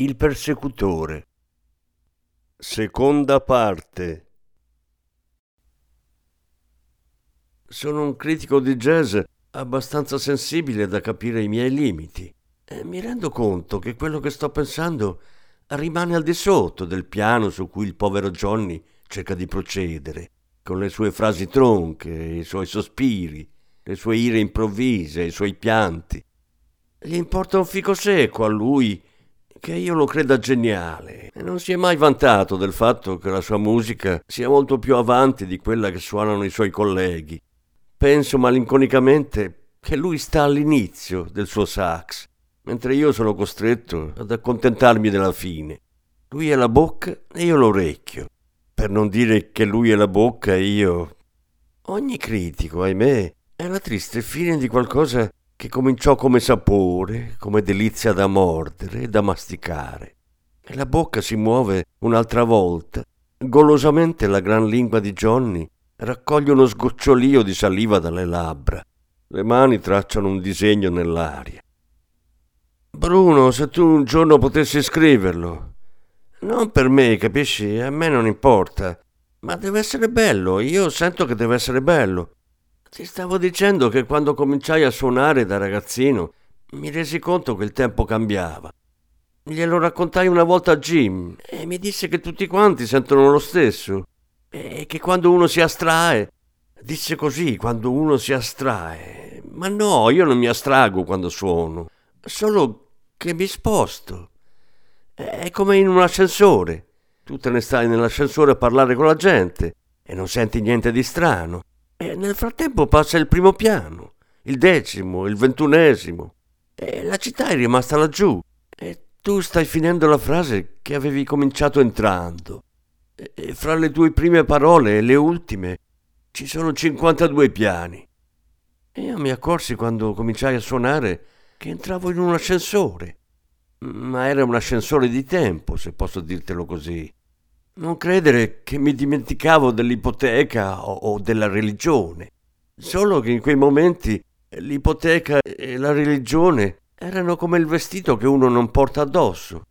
il persecutore. Seconda parte. Sono un critico di jazz abbastanza sensibile da capire i miei limiti e mi rendo conto che quello che sto pensando rimane al di sotto del piano su cui il povero Johnny cerca di procedere, con le sue frasi tronche, i suoi sospiri, le sue ire improvvise, i suoi pianti. Gli importa un fico secco a lui che io lo creda geniale e non si è mai vantato del fatto che la sua musica sia molto più avanti di quella che suonano i suoi colleghi. Penso malinconicamente che lui sta all'inizio del suo sax, mentre io sono costretto ad accontentarmi della fine. Lui è la bocca e io l'orecchio. Per non dire che lui è la bocca e io... Ogni critico, ahimè, è la triste fine di qualcosa che cominciò come sapore, come delizia da mordere e da masticare. E la bocca si muove un'altra volta. Golosamente la gran lingua di Johnny raccoglie uno sgocciolio di saliva dalle labbra. Le mani tracciano un disegno nell'aria. Bruno, se tu un giorno potessi scriverlo. Non per me, capisci? A me non importa. Ma deve essere bello, io sento che deve essere bello. Ti stavo dicendo che quando cominciai a suonare da ragazzino mi resi conto che il tempo cambiava. Glielo raccontai una volta a Jim e mi disse che tutti quanti sentono lo stesso e che quando uno si astrae, disse così, quando uno si astrae. Ma no, io non mi astrago quando suono, solo che mi sposto. È come in un ascensore. Tu te ne stai nell'ascensore a parlare con la gente e non senti niente di strano. E nel frattempo passa il primo piano, il decimo, il ventunesimo. E la città è rimasta laggiù. E tu stai finendo la frase che avevi cominciato entrando. E, e fra le tue prime parole e le ultime ci sono 52 piani. E io mi accorsi quando cominciai a suonare che entravo in un ascensore. Ma era un ascensore di tempo, se posso dirtelo così. Non credere che mi dimenticavo dell'ipoteca o, o della religione. Solo che in quei momenti l'ipoteca e la religione erano come il vestito che uno non porta addosso.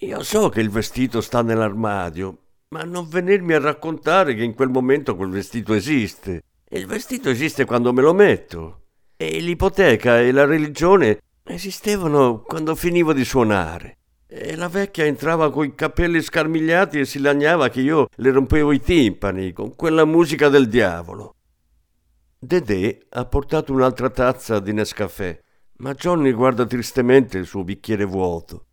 Io so che il vestito sta nell'armadio, ma non venirmi a raccontare che in quel momento quel vestito esiste. Il vestito esiste quando me lo metto. E l'ipoteca e la religione esistevano quando finivo di suonare. E la vecchia entrava coi capelli scarmigliati e si lagnava che io le rompevo i timpani con quella musica del diavolo. Dedè ha portato un'altra tazza di Nescafè, ma Johnny guarda tristemente il suo bicchiere vuoto.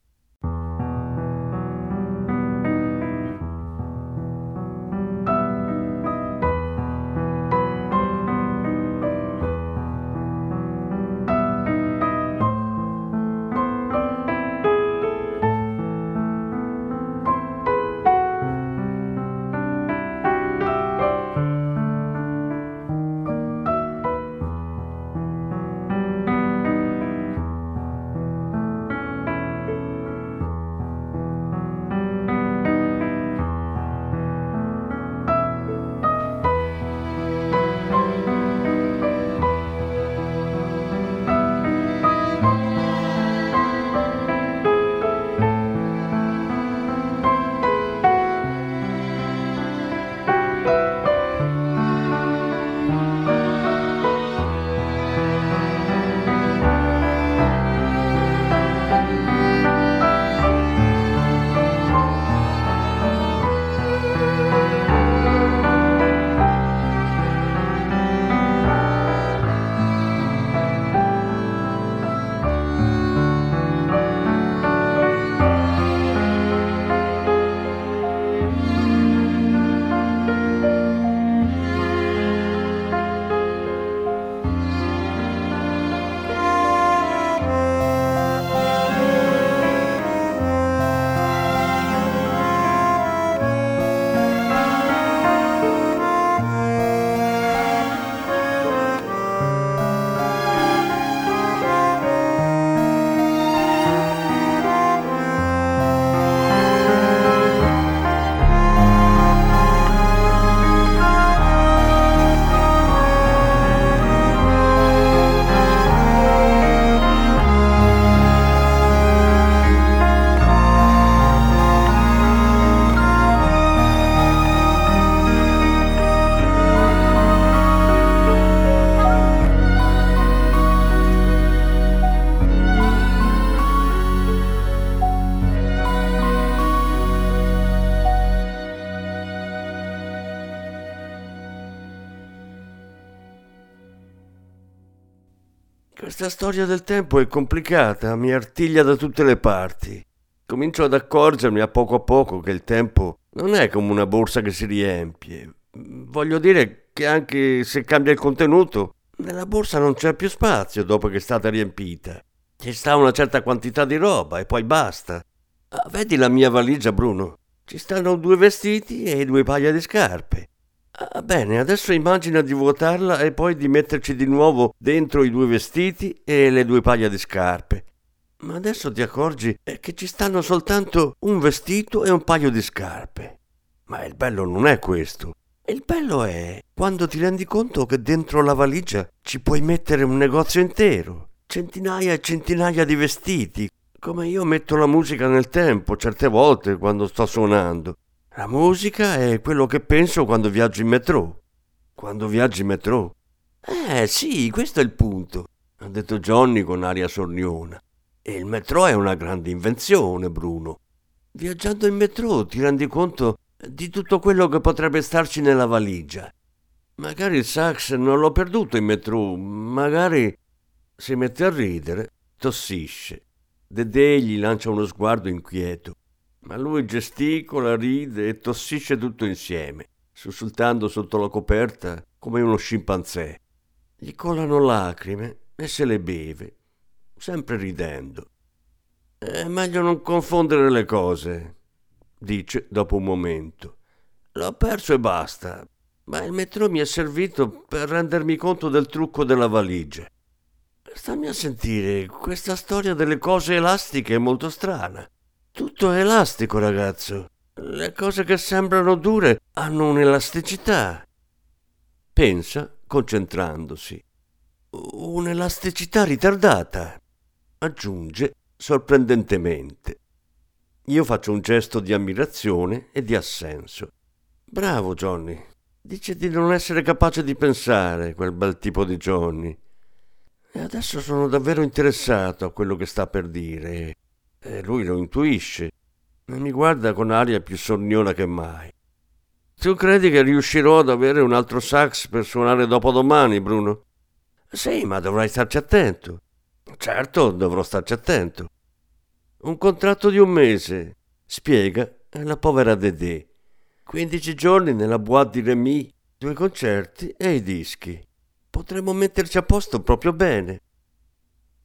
Storia del tempo è complicata, mi artiglia da tutte le parti. Comincio ad accorgermi a poco a poco che il tempo non è come una borsa che si riempie. Voglio dire che anche se cambia il contenuto, nella borsa non c'è più spazio dopo che è stata riempita. Ci sta una certa quantità di roba e poi basta. Ah, vedi la mia valigia, Bruno? Ci stanno due vestiti e due paia di scarpe. Ah, bene, adesso immagina di vuotarla e poi di metterci di nuovo dentro i due vestiti e le due paia di scarpe. Ma adesso ti accorgi che ci stanno soltanto un vestito e un paio di scarpe. Ma il bello non è questo. Il bello è quando ti rendi conto che dentro la valigia ci puoi mettere un negozio intero, centinaia e centinaia di vestiti, come io metto la musica nel tempo certe volte quando sto suonando. La musica è quello che penso quando viaggio in metro. Quando viaggi in metro? Eh sì, questo è il punto, ha detto Johnny con aria sorniona. E il metro è una grande invenzione, Bruno. Viaggiando in metro ti rendi conto di tutto quello che potrebbe starci nella valigia. Magari il sax non l'ho perduto in metro, magari si mette a ridere, tossisce. Dedè gli lancia uno sguardo inquieto, ma lui gesticola, ride e tossisce tutto insieme, sussultando sotto la coperta come uno scimpanzé. Gli colano lacrime e se le beve, sempre ridendo. È meglio non confondere le cose, dice dopo un momento. L'ho perso e basta, ma il metro mi è servito per rendermi conto del trucco della valigia. Stammi a sentire, questa storia delle cose elastiche è molto strana. Tutto è elastico, ragazzo. Le cose che sembrano dure hanno un'elasticità. Pensa, concentrandosi. Un'elasticità ritardata. Aggiunge sorprendentemente. Io faccio un gesto di ammirazione e di assenso. Bravo Johnny. Dice di non essere capace di pensare, quel bel tipo di Johnny. E adesso sono davvero interessato a quello che sta per dire. E lui lo intuisce e mi guarda con aria più sorniona che mai. Tu credi che riuscirò ad avere un altro sax per suonare dopodomani, Bruno? Sì, ma dovrai starci attento. Certo, dovrò starci attento. Un contratto di un mese, spiega la povera Dedè. 15 giorni nella boîte di Remy, due concerti e i dischi. Potremmo metterci a posto proprio bene.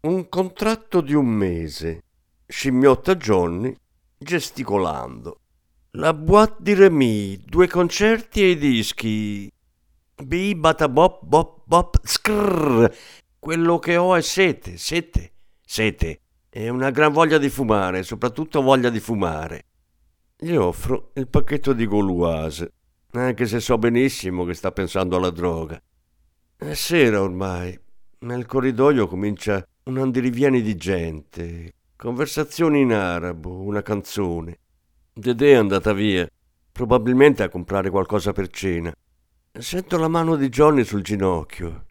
Un contratto di un mese, scimmiotta Johnny, gesticolando. La boîte di Remy, due concerti e i dischi. Bi bata bop bop skrrr. Quello che ho è sete, sete, sete e una gran voglia di fumare, soprattutto voglia di fumare. Gli offro il pacchetto di Gauloise, anche se so benissimo che sta pensando alla droga. È sera ormai. Nel corridoio comincia un andirivieni di gente, conversazioni in arabo, una canzone. Dedè è andata via, probabilmente a comprare qualcosa per cena. Sento la mano di Johnny sul ginocchio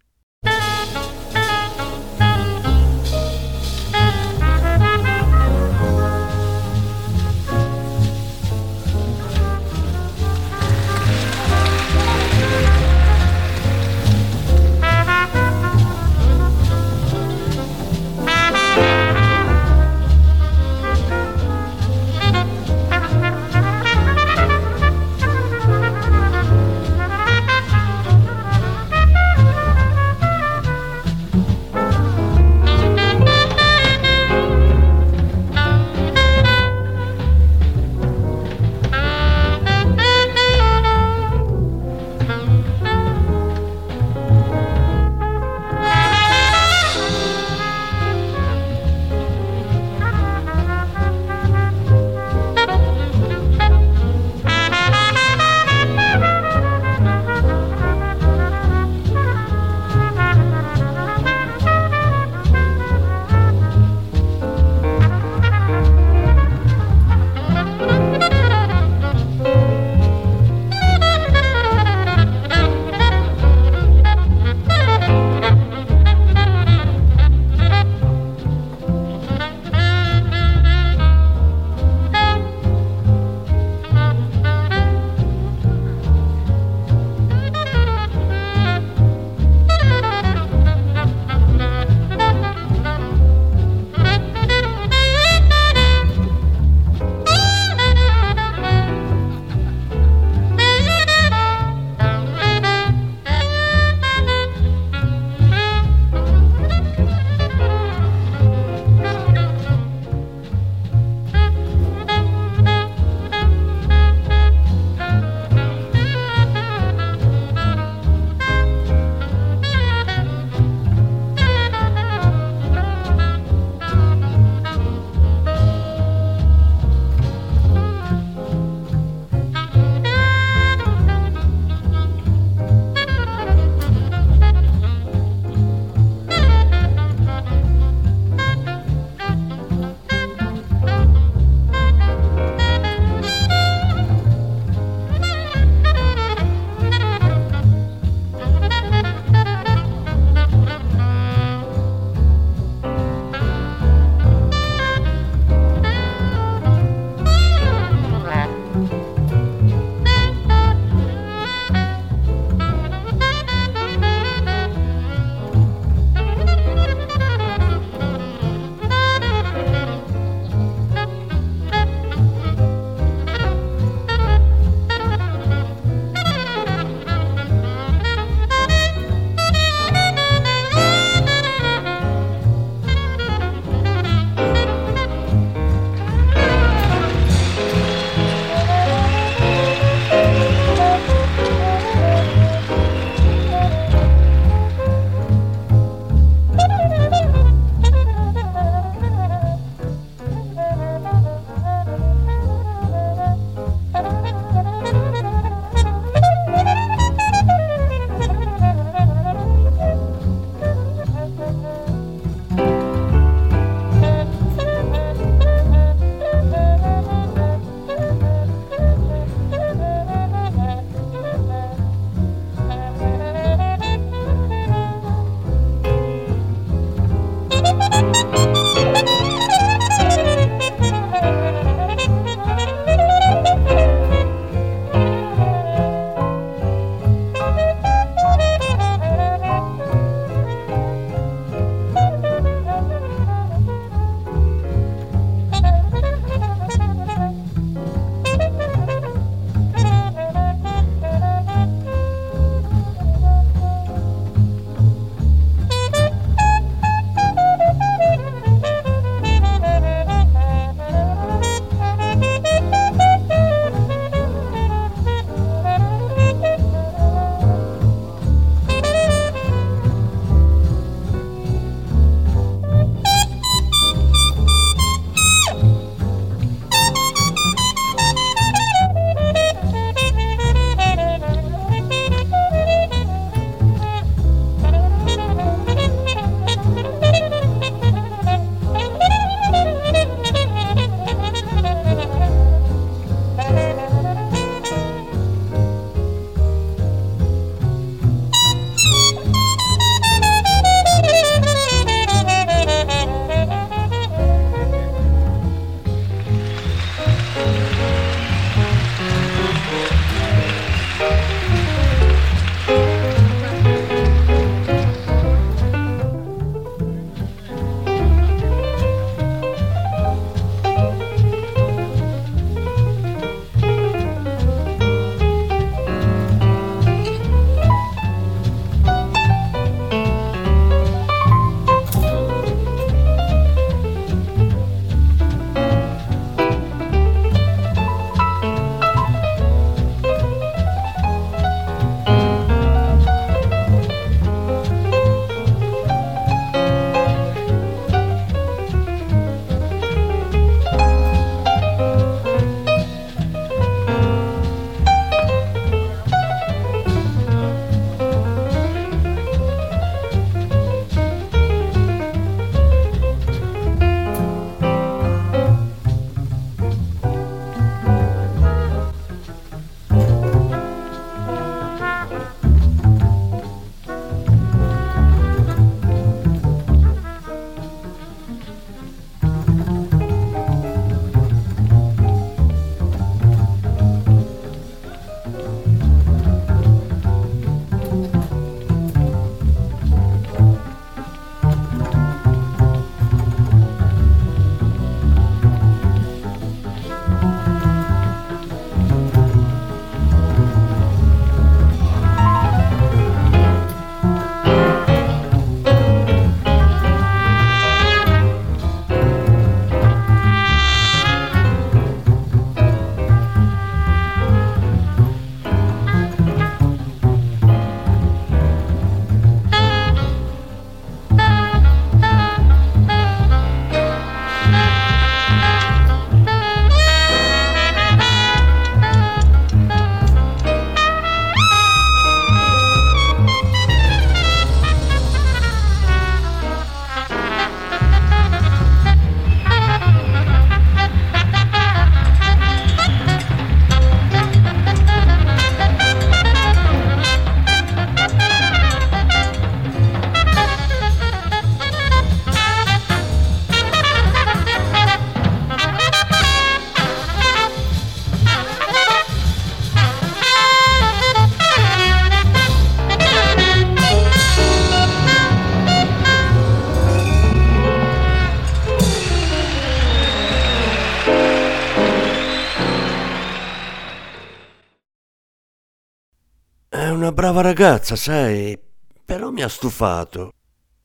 ragazza, sai, però mi ha stufato.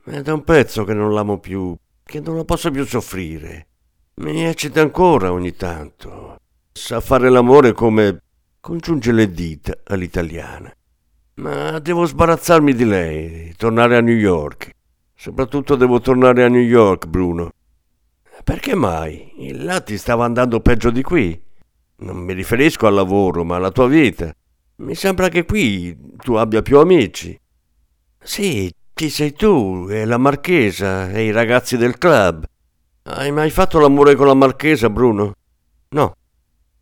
È da un pezzo che non l'amo più, che non la posso più soffrire. Mi eccita ancora ogni tanto. Sa fare l'amore come congiunge le dita all'italiana. Ma devo sbarazzarmi di lei, tornare a New York. Soprattutto devo tornare a New York, Bruno. Perché mai? Là ti stava andando peggio di qui. Non mi riferisco al lavoro, ma alla tua vita. Mi sembra che qui tu abbia più amici. Sì, chi sei tu e la marchesa e i ragazzi del club. Hai mai fatto l'amore con la marchesa, Bruno? No.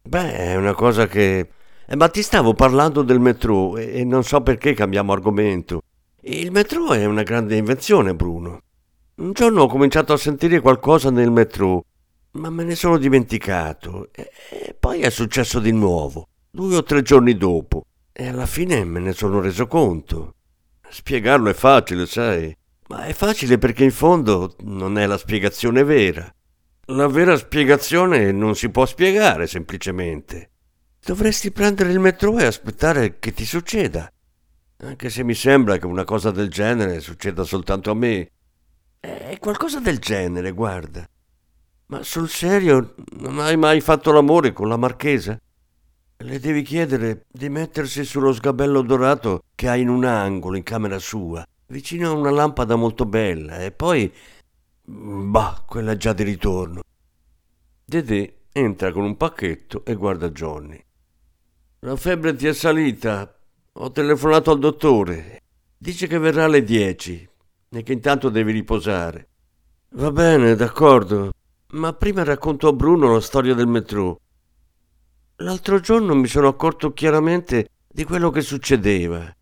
Beh, è una cosa che eh, ma ti stavo parlando del metro e non so perché cambiamo argomento. Il metro è una grande invenzione, Bruno. Un giorno ho cominciato a sentire qualcosa nel metro, ma me ne sono dimenticato. E poi è successo di nuovo, due o tre giorni dopo, e alla fine me ne sono reso conto. Spiegarlo è facile, sai, ma è facile perché in fondo non è la spiegazione vera. La vera spiegazione non si può spiegare semplicemente. Dovresti prendere il metro e aspettare che ti succeda. Anche se mi sembra che una cosa del genere succeda soltanto a me. È qualcosa del genere, guarda. Ma sul serio, non hai mai fatto l'amore con la marchesa? Le devi chiedere di mettersi sullo sgabello dorato che ha in un angolo in camera sua, vicino a una lampada molto bella, e poi... Bah, quella già di ritorno. Dedè entra con un pacchetto e guarda Johnny. La febbre ti è salita. Ho telefonato al dottore. Dice che verrà alle 10 e che intanto devi riposare. Va bene, d'accordo. Ma prima racconto a Bruno la storia del metro. L'altro giorno mi sono accorto chiaramente di quello che succedeva.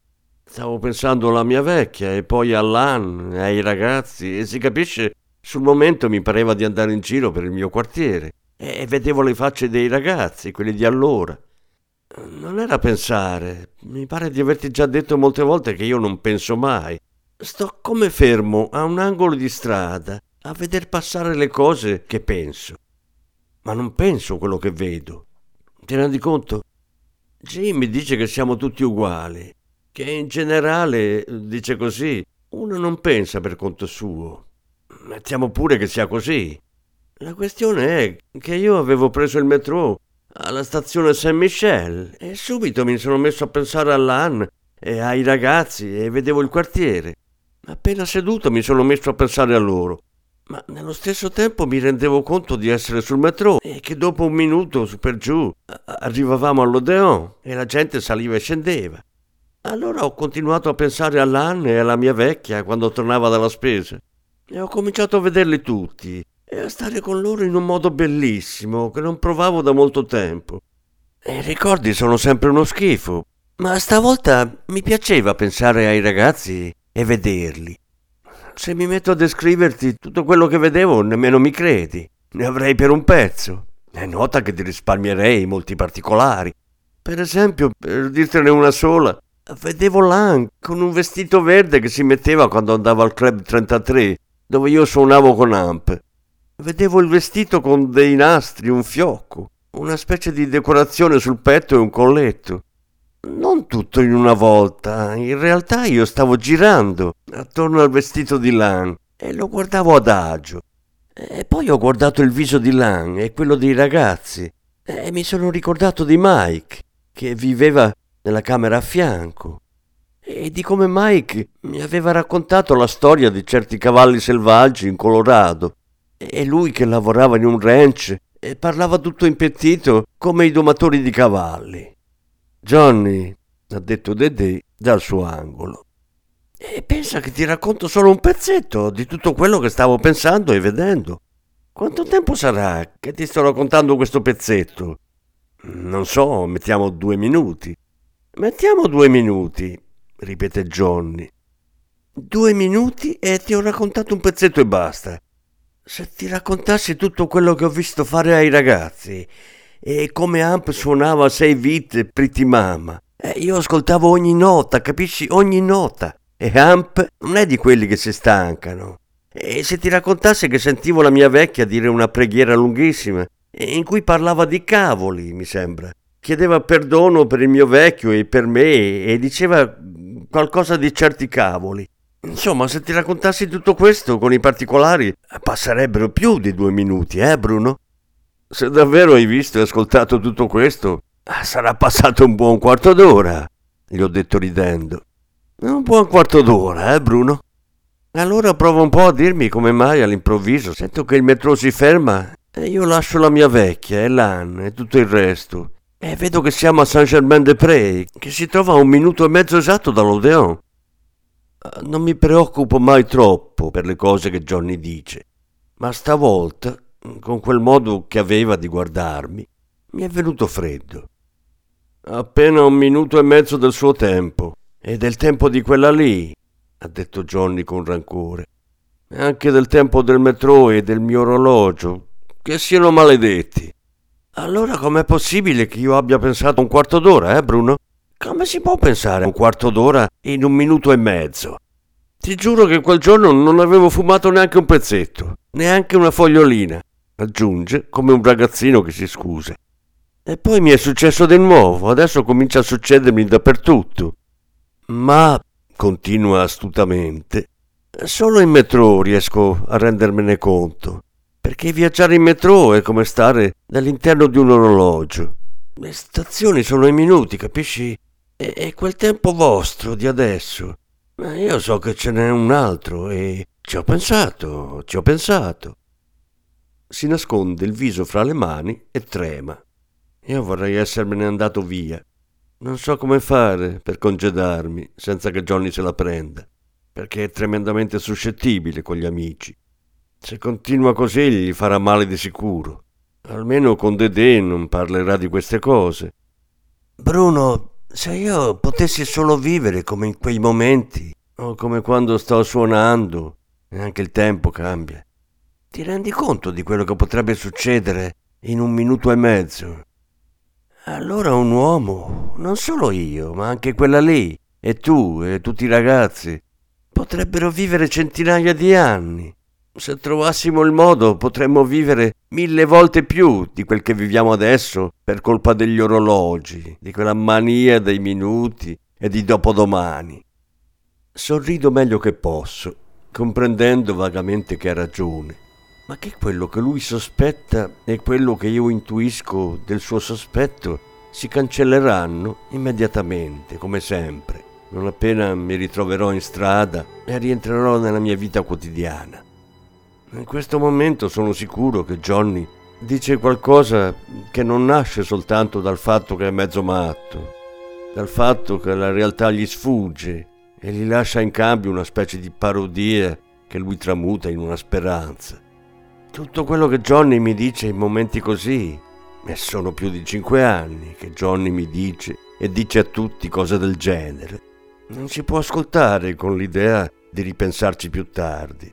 Stavo pensando alla mia vecchia e poi all'Ann, ai ragazzi e si capisce, sul momento mi pareva di andare in giro per il mio quartiere e vedevo le facce dei ragazzi, quelli di allora. Non era pensare. Mi pare di averti già detto molte volte che io non penso mai. Sto come fermo a un angolo di strada a veder passare le cose che penso. Ma non penso quello che vedo. Ti rendi conto? Jimmy dice che siamo tutti uguali, che in generale, dice così, uno non pensa per conto suo. Mettiamo pure che sia così. La questione è che io avevo preso il metro alla stazione Saint-Michel e subito mi sono messo a pensare all'Anne e ai ragazzi e vedevo il quartiere. Appena seduto mi sono messo a pensare a loro. Ma nello stesso tempo mi rendevo conto di essere sul metro e che dopo un minuto su per giù arrivavamo all'Odeon e la gente saliva e scendeva. Allora ho continuato a pensare all'Anne e alla mia vecchia quando tornava dalla spesa e ho cominciato a vederli tutti e a stare con loro in un modo bellissimo che non provavo da molto tempo. I ricordi sono sempre uno schifo, ma stavolta mi piaceva pensare ai ragazzi e vederli. Se mi metto a descriverti tutto quello che vedevo, nemmeno mi credi. Ne avrei per un pezzo. E nota che ti risparmierei molti particolari. Per esempio, per dirtene una sola, vedevo Lan con un vestito verde che si metteva quando andavo al Club 33, dove io suonavo con Amp. Vedevo il vestito con dei nastri, un fiocco, una specie di decorazione sul petto e un colletto. Non tutto in una volta, in realtà io stavo girando attorno al vestito di Lan e lo guardavo adagio. E poi ho guardato il viso di Lan e quello dei ragazzi e mi sono ricordato di Mike, che viveva nella camera a fianco, e di come Mike mi aveva raccontato la storia di certi cavalli selvaggi in Colorado e lui che lavorava in un ranch e parlava tutto impettito come i domatori di cavalli. Johnny, ha detto Dedè dal suo angolo. E pensa che ti racconto solo un pezzetto di tutto quello che stavo pensando e vedendo. Quanto tempo sarà che ti sto raccontando questo pezzetto? Non so, mettiamo due minuti. Mettiamo due minuti, ripete Johnny. Due minuti e ti ho raccontato un pezzetto e basta. Se ti raccontassi tutto quello che ho visto fare ai ragazzi e come Amp suonava Sei Vite Pretty Mama, eh, io ascoltavo ogni nota, capisci? Ogni nota. E Amp non è di quelli che si stancano. E se ti raccontassi che sentivo la mia vecchia dire una preghiera lunghissima, in cui parlava di cavoli, mi sembra, chiedeva perdono per il mio vecchio e per me e diceva qualcosa di certi cavoli. Insomma, se ti raccontassi tutto questo con i particolari, passerebbero più di due minuti, eh Bruno? Se davvero hai visto e ascoltato tutto questo, sarà passato un buon quarto d'ora, gli ho detto ridendo. Un buon quarto d'ora, eh Bruno? Allora prova un po' a dirmi come mai all'improvviso sento che il metro si ferma e io lascio la mia vecchia e l'Anne e tutto il resto. E vedo che siamo a Saint-Germain-des-Prés, che si trova a un minuto e mezzo esatto dall'Odeon. Non mi preoccupo mai troppo per le cose che Johnny dice, ma stavolta, con quel modo che aveva di guardarmi, mi è venuto freddo. Appena un minuto e mezzo del suo tempo, e del tempo di quella lì, ha detto Johnny con rancore, e anche del tempo del metro e del mio orologio, che siano maledetti. Allora com'è possibile che io abbia pensato un quarto d'ora, eh Bruno? Come si può pensare un quarto d'ora in un minuto e mezzo? Ti giuro che quel giorno non avevo fumato neanche un pezzetto, neanche una fogliolina, aggiunge come un ragazzino che si scusa. E poi mi è successo di nuovo, adesso comincia a succedermi dappertutto. Ma, continua astutamente, solo in metro riesco a rendermene conto, perché viaggiare in metro è come stare all'interno di un orologio. Le stazioni sono i minuti, capisci? E, quel tempo vostro di adesso. Io so che ce n'è un altro e ci ho pensato, ci ho pensato. Si nasconde il viso fra le mani e trema. Io vorrei essermene andato via. Non so come fare per congedarmi senza che Johnny se la prenda, perché è tremendamente suscettibile con gli amici. Se continua così gli farà male di sicuro. Almeno con Dedè non parlerà di queste cose. Bruno, se io potessi solo vivere come in quei momenti, o come quando sto suonando, e anche il tempo cambia, ti rendi conto di quello che potrebbe succedere in un minuto e mezzo? Allora un uomo, non solo io, ma anche quella lì, e tu, e tutti i ragazzi, potrebbero vivere centinaia di anni. Se trovassimo il modo potremmo vivere mille volte più di quel che viviamo adesso per colpa degli orologi, di quella mania dei minuti e di dopodomani. Sorrido meglio che posso, comprendendo vagamente che ha ragione, ma che quello che lui sospetta e quello che io intuisco del suo sospetto si cancelleranno immediatamente, come sempre, non appena mi ritroverò in strada e rientrerò nella mia vita quotidiana. In questo momento sono sicuro che Johnny dice qualcosa che non nasce soltanto dal fatto che è mezzo matto, dal fatto che la realtà gli sfugge e gli lascia in cambio una specie di parodia che lui tramuta in una speranza. Tutto quello che Johnny mi dice in momenti così, e sono più di cinque anni che Johnny mi dice e dice a tutti cose del genere, non si può ascoltare con l'idea di ripensarci più tardi.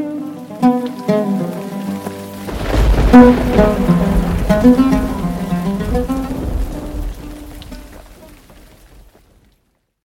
Thank you.